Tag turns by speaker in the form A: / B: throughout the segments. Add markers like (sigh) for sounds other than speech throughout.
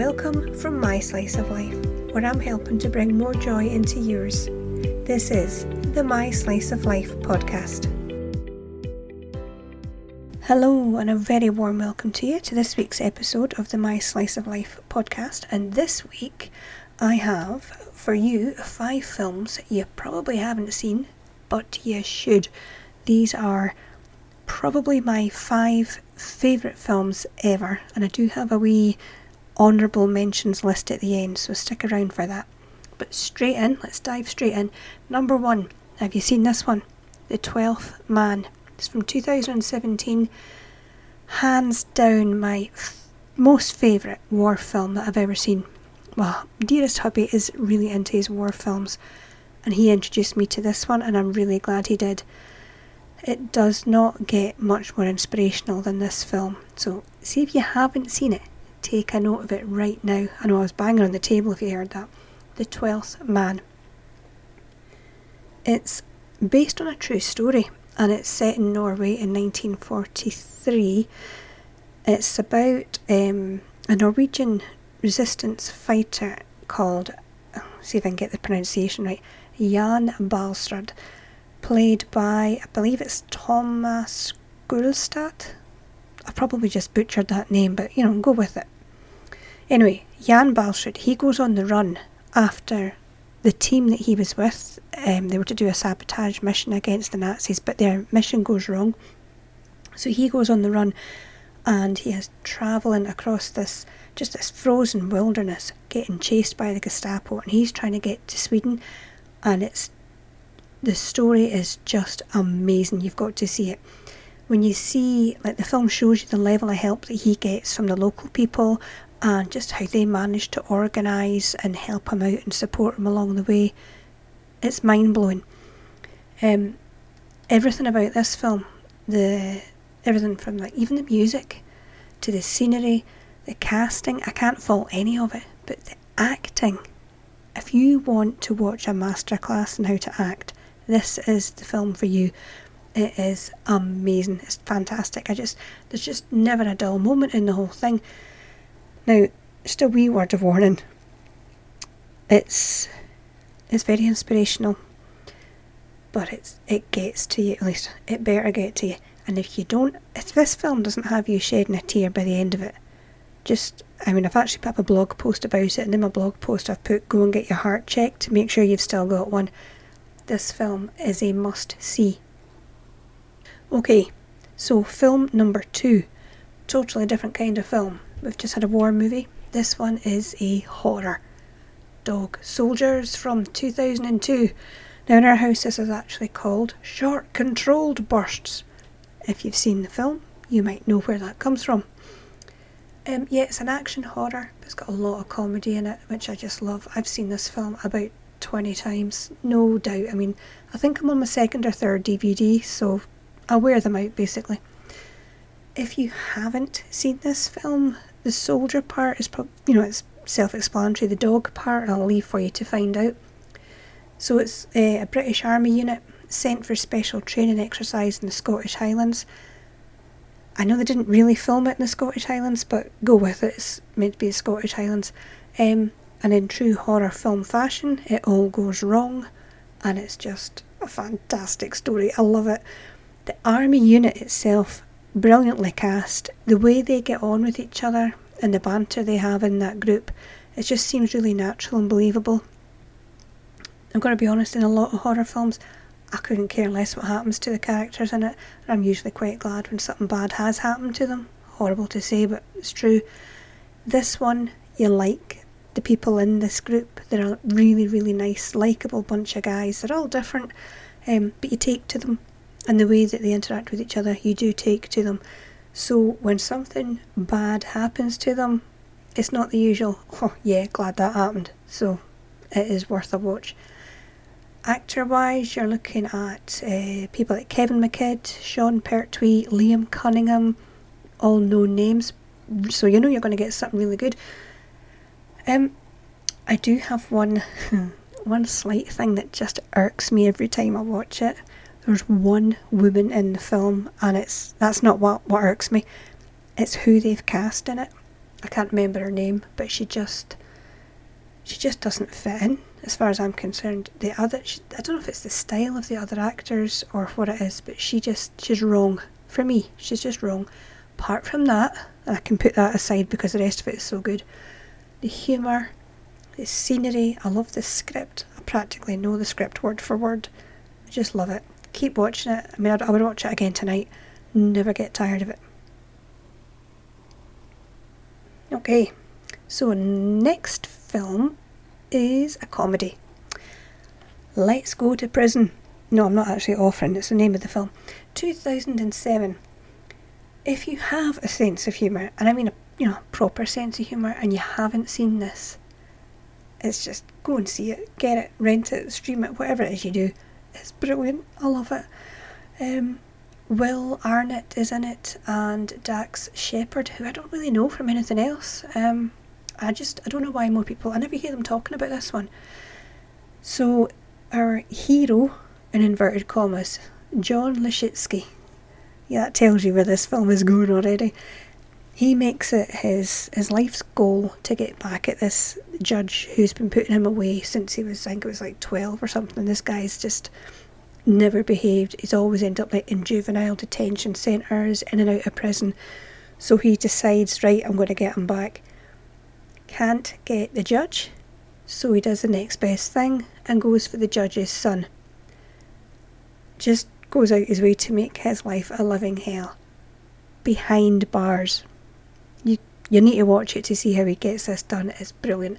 A: Welcome from my slice of life, where I'm helping to bring more joy into yours. This is the My Slice of Life podcast. Hello, and a very warm welcome to you to this week's episode of the My Slice of Life podcast. And this week, I have for you five films you probably haven't seen, but you should. These are probably my five favourite films ever, and I do have a wee honourable mentions list at the end, so stick around for that. But straight in, let's dive straight in. Number one, have you seen this one? The Twelfth Man. It's from 2017. Hands down, my f- most favourite war film that I've ever seen. Well, dearest hubby is really into his war films, and he introduced me to this one, and I'm really glad he did. It does not get much more inspirational than this film, so see if you haven't seen it, take a note of it right now. I know I was banging on the table if you heard that. The Twelfth Man. It's based on a true story and it's set in Norway in 1943. It's about um, a Norwegian resistance fighter called, see if I can get the pronunciation right, Jan Balstrud, played by, I believe it's Thomas Gulstad. I probably just butchered that name, but you know, go with it. Anyway, Jan Balstrud, he goes on the run after the team that he was with. Um, they were to do a sabotage mission against the Nazis, but their mission goes wrong. So he goes on the run and he is travelling across this just this frozen wilderness, getting chased by the Gestapo, and he's trying to get to Sweden. And it's the story is just amazing. You've got to see it when you see, like the film shows you the level of help that he gets from the local people and just how they manage to organise and help him out and support him along the way, it's mind blowing. Um, everything about this film, the everything from like even the music to the scenery, the casting, I can't fault any of it, but the acting. If you want to watch a masterclass in how to act, this is the film for you. It is amazing. It's fantastic. I just there's just never a dull moment in the whole thing. Now, just a wee word of warning. It's it's very inspirational, but it's it gets to you. At least it better get to you. And if you don't, if this film doesn't have you shedding a tear by the end of it, just I mean, I've actually put up a blog post about it, and in my blog post I've put go and get your heart checked make sure you've still got one. This film is a must see. Okay, so film number two. Totally different kind of film. We've just had a war movie. This one is a horror. Dog Soldiers from 2002. Now, in our house, this is actually called Short Controlled Bursts. If you've seen the film, you might know where that comes from. Um, yeah, it's an action horror. It's got a lot of comedy in it, which I just love. I've seen this film about 20 times, no doubt. I mean, I think I'm on my second or third DVD, so I'll wear them out basically. If you haven't seen this film, the soldier part is you know, it's self explanatory. The dog part I'll leave for you to find out. So it's uh, a British Army unit sent for special training exercise in the Scottish Highlands. I know they didn't really film it in the Scottish Highlands, but go with it, it's meant to be the Scottish Highlands. Um, and in true horror film fashion, it all goes wrong, and it's just a fantastic story. I love it. The army unit itself, brilliantly cast. The way they get on with each other and the banter they have in that group, it just seems really natural and believable. I'm going to be honest, in a lot of horror films, I couldn't care less what happens to the characters in it. I'm usually quite glad when something bad has happened to them. Horrible to say, but it's true. This one, you like the people in this group. They're a really, really nice, likeable bunch of guys. They're all different, um, but you take to them and the way that they interact with each other, you do take to them. So when something bad happens to them, it's not the usual, oh yeah, glad that happened. So it is worth a watch. Actor wise, you're looking at uh, people like Kevin McKidd, Sean Pertwee, Liam Cunningham, all known names. So you know you're going to get something really good. Um, I do have one (laughs) one slight thing that just irks me every time I watch it there's one woman in the film, and it's that's not what what irks me. It's who they've cast in it. I can't remember her name, but she just she just doesn't fit in as far as I'm concerned. The other, she, I don't know if it's the style of the other actors or what it is, but she just she's wrong for me. She's just wrong. Apart from that, I can put that aside because the rest of it is so good. The humour, the scenery, I love the script. I practically know the script word for word. I just love it. Keep watching it. I mean, I would watch it again tonight. Never get tired of it. Okay, so next film is a comedy. Let's Go to Prison. No, I'm not actually offering, it's the name of the film. 2007. If you have a sense of humour, and I mean a you know proper sense of humour, and you haven't seen this, it's just go and see it, get it, rent it, stream it, whatever it is you do. It's brilliant. I love it. Um, Will Arnett is in it, and Dax Shepard, who I don't really know from anything else. Um, I just I don't know why more people I never hear them talking about this one. So our hero, in inverted commas, John Lyshitski. Yeah, that tells you where this film is going already. He makes it his his life's goal to get back at this judge who's been putting him away since he was I think it was like twelve or something. This guy's just never behaved. He's always ended up like in juvenile detention centres, in and out of prison. So he decides, right, I'm going to get him back can't get the judge, so he does the next best thing and goes for the judge's son. Just goes out his way to make his life a living hell. Behind bars. You need to watch it to see how he gets this done. It's brilliant.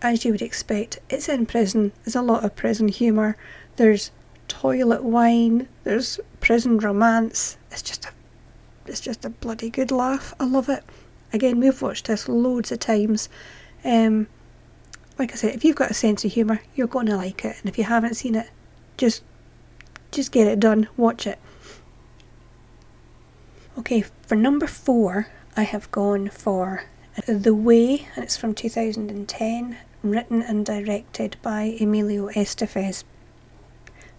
A: As you would expect, it's in prison. There's a lot of prison humour. There's toilet wine. There's prison romance. It's just a it's just a bloody good laugh. I love it. Again, we've watched this loads of times. Um, like I said, if you've got a sense of humour, you're going to like it. And if you haven't seen it, just just get it done. Watch it. Okay, for number four, I have gone for The Way, and it's from 2010, written and directed by Emilio Estevez.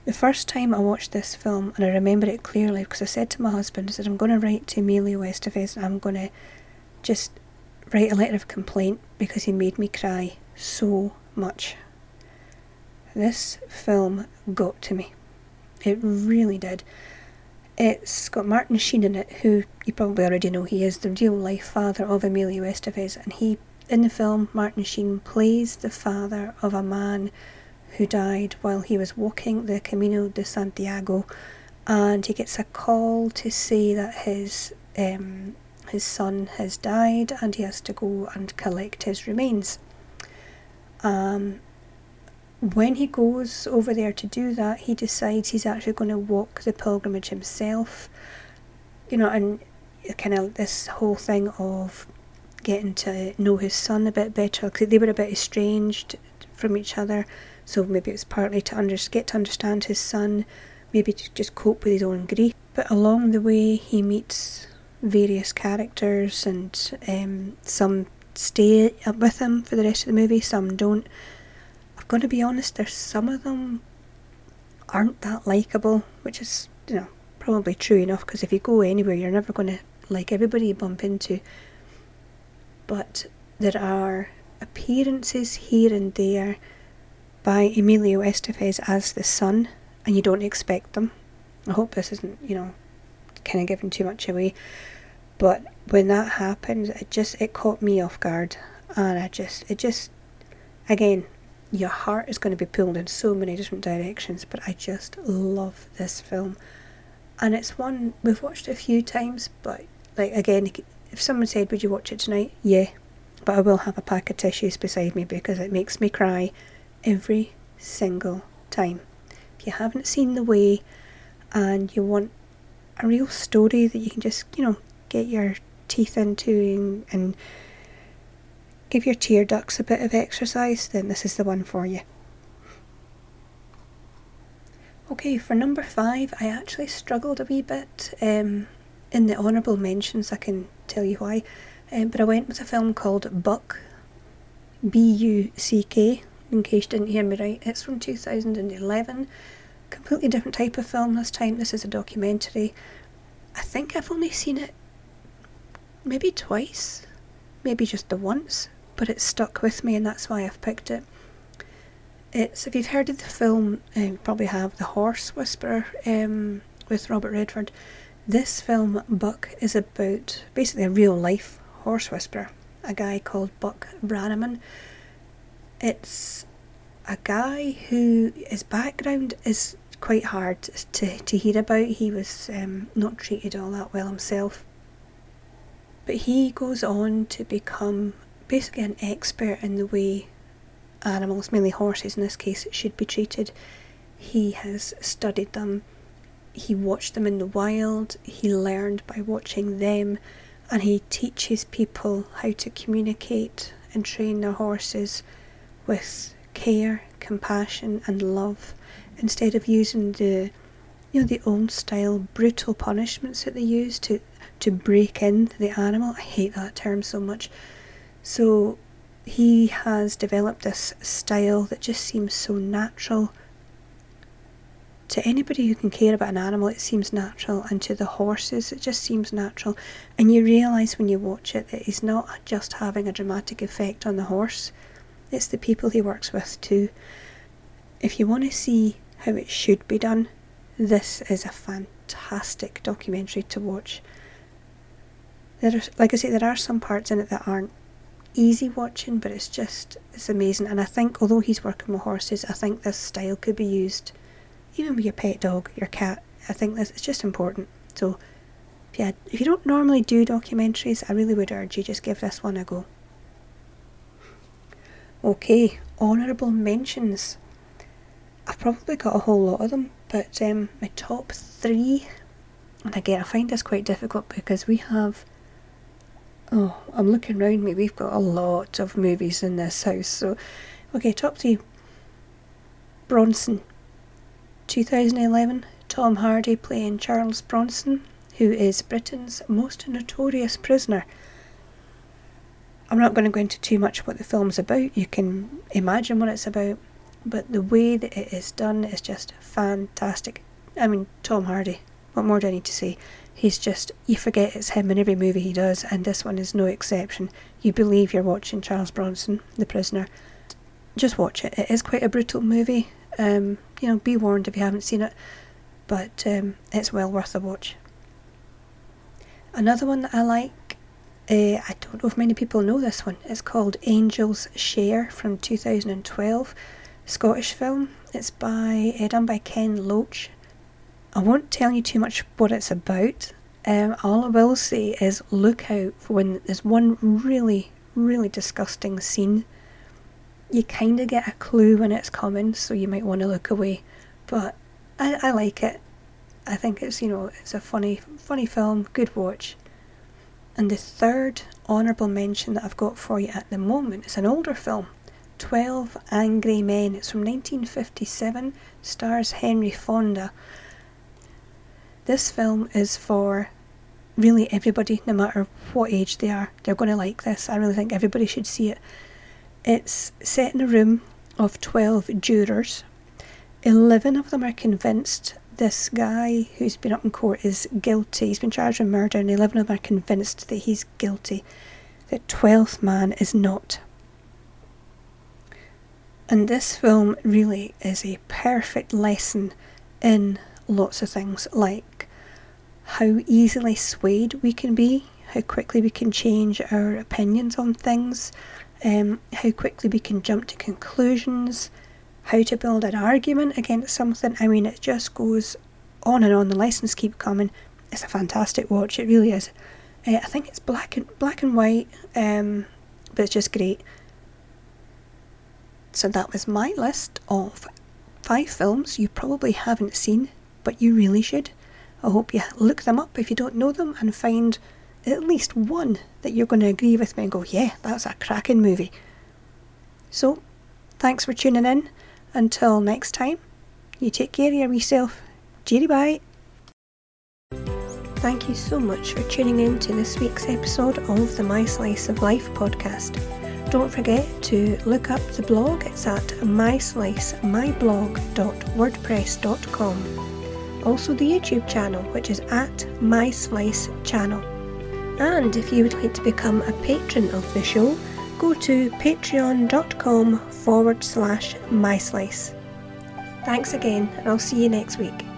A: The first time I watched this film, and I remember it clearly because I said to my husband, I said, I'm going to write to Emilio Estevez and I'm going to just write a letter of complaint because he made me cry so much. This film got to me. It really did. It's got Martin Sheen in it, who you probably already know he is the real life father of Emilio Estevez, and he in the film Martin Sheen plays the father of a man who died while he was walking the Camino de Santiago, and he gets a call to say that his um, his son has died and he has to go and collect his remains. Um, when he goes over there to do that, he decides he's actually going to walk the pilgrimage himself. You know, and kind of this whole thing of getting to know his son a bit better because they were a bit estranged from each other. So maybe it's partly to under- get to understand his son, maybe to just cope with his own grief. But along the way, he meets various characters, and um, some stay with him for the rest of the movie, some don't. I've to be honest, there's some of them aren't that likable, which is, you know, probably true enough because if you go anywhere, you're never going to like everybody you bump into. But there are appearances here and there by Emilio Estevez as the son, and you don't expect them. I hope this isn't, you know, kind of giving too much away. But when that happened, it just it caught me off guard, and I just it just again your heart is going to be pulled in so many different directions. But I just love this film, and it's one we've watched a few times. But like again, if someone said, "Would you watch it tonight?" Yeah, but I will have a pack of tissues beside me because it makes me cry every single time. If you haven't seen The Way and you want a real story that you can just, you know, get your teeth into and, and give your tear ducts a bit of exercise, then this is the one for you. Okay, for number five, I actually struggled a wee bit um, in the honourable mentions. I can tell you why, um, but I went with a film called Buck, B U C K. In case you didn't hear me right, it's from 2011. Completely different type of film this time. This is a documentary. I think I've only seen it maybe twice. maybe just the once, but it stuck with me and that's why I've picked it. It's if you've heard of the film, uh, you probably have The Horse Whisperer um, with Robert Redford. This film, Buck, is about basically a real life horse whisperer, a guy called Buck Brannaman. It's a guy who his background is quite hard to, to hear about. He was um, not treated all that well himself. But he goes on to become basically an expert in the way animals, mainly horses in this case, should be treated. He has studied them, he watched them in the wild, he learned by watching them, and he teaches people how to communicate and train their horses with care, compassion, and love instead of using the you know the old style brutal punishments that they use to to break in the animal. I hate that term so much. So he has developed this style that just seems so natural. To anybody who can care about an animal, it seems natural, and to the horses, it just seems natural. And you realise when you watch it that he's not just having a dramatic effect on the horse, it's the people he works with too. If you want to see how it should be done, this is a fantastic documentary to watch. There are, like I say, there are some parts in it that aren't easy watching, but it's just it's amazing. And I think although he's working with horses, I think this style could be used even with your pet dog, your cat. I think this is just important. So if you had, if you don't normally do documentaries, I really would urge you just give this one a go. Okay, honourable mentions. I've probably got a whole lot of them, but um, my top three, and again, I find this quite difficult because we have. Oh, I'm looking around me. We've got a lot of movies in this house. So, okay, top three. Bronson, 2011. Tom Hardy playing Charles Bronson, who is Britain's most notorious prisoner. I'm not going to go into too much what the film's about. You can imagine what it's about but the way that it is done is just fantastic. I mean, Tom Hardy, what more do I need to say? He's just, you forget it's him in every movie he does, and this one is no exception. You believe you're watching Charles Bronson, the prisoner. Just watch it. It is quite a brutal movie. Um, you know, be warned if you haven't seen it, but um, it's well worth a watch. Another one that I like, uh, I don't know if many people know this one, it's called Angel's Share from 2012. Scottish film. It's by uh, done by Ken Loach. I won't tell you too much what it's about. Um, all I will say is look out for when there's one really, really disgusting scene. You kind of get a clue when it's coming, so you might want to look away. But I, I like it. I think it's you know it's a funny, funny film, good watch. And the third honourable mention that I've got for you at the moment is an older film. 12 Angry Men. It's from 1957, stars Henry Fonda. This film is for really everybody, no matter what age they are. They're going to like this. I really think everybody should see it. It's set in a room of 12 jurors. 11 of them are convinced this guy who's been up in court is guilty. He's been charged with murder, and 11 of them are convinced that he's guilty. The 12th man is not. And this film really is a perfect lesson in lots of things, like how easily swayed we can be, how quickly we can change our opinions on things, um, how quickly we can jump to conclusions, how to build an argument against something. I mean, it just goes on and on. The lessons keep coming. It's a fantastic watch. It really is. Uh, I think it's black and black and white, um, but it's just great. So that was my list of five films you probably haven't seen, but you really should. I hope you look them up if you don't know them and find at least one that you're going to agree with me and go, yeah, that's a cracking movie. So, thanks for tuning in. Until next time, you take care of yourself. Cheery bye. Thank you so much for tuning in to this week's episode of the My Slice of Life podcast. Don't forget to look up the blog. It's at myslicemyblog.wordpress.com. Also the YouTube channel, which is at myslice channel. And if you would like to become a patron of the show, go to patreon.com forward slash myslice. Thanks again, and I'll see you next week.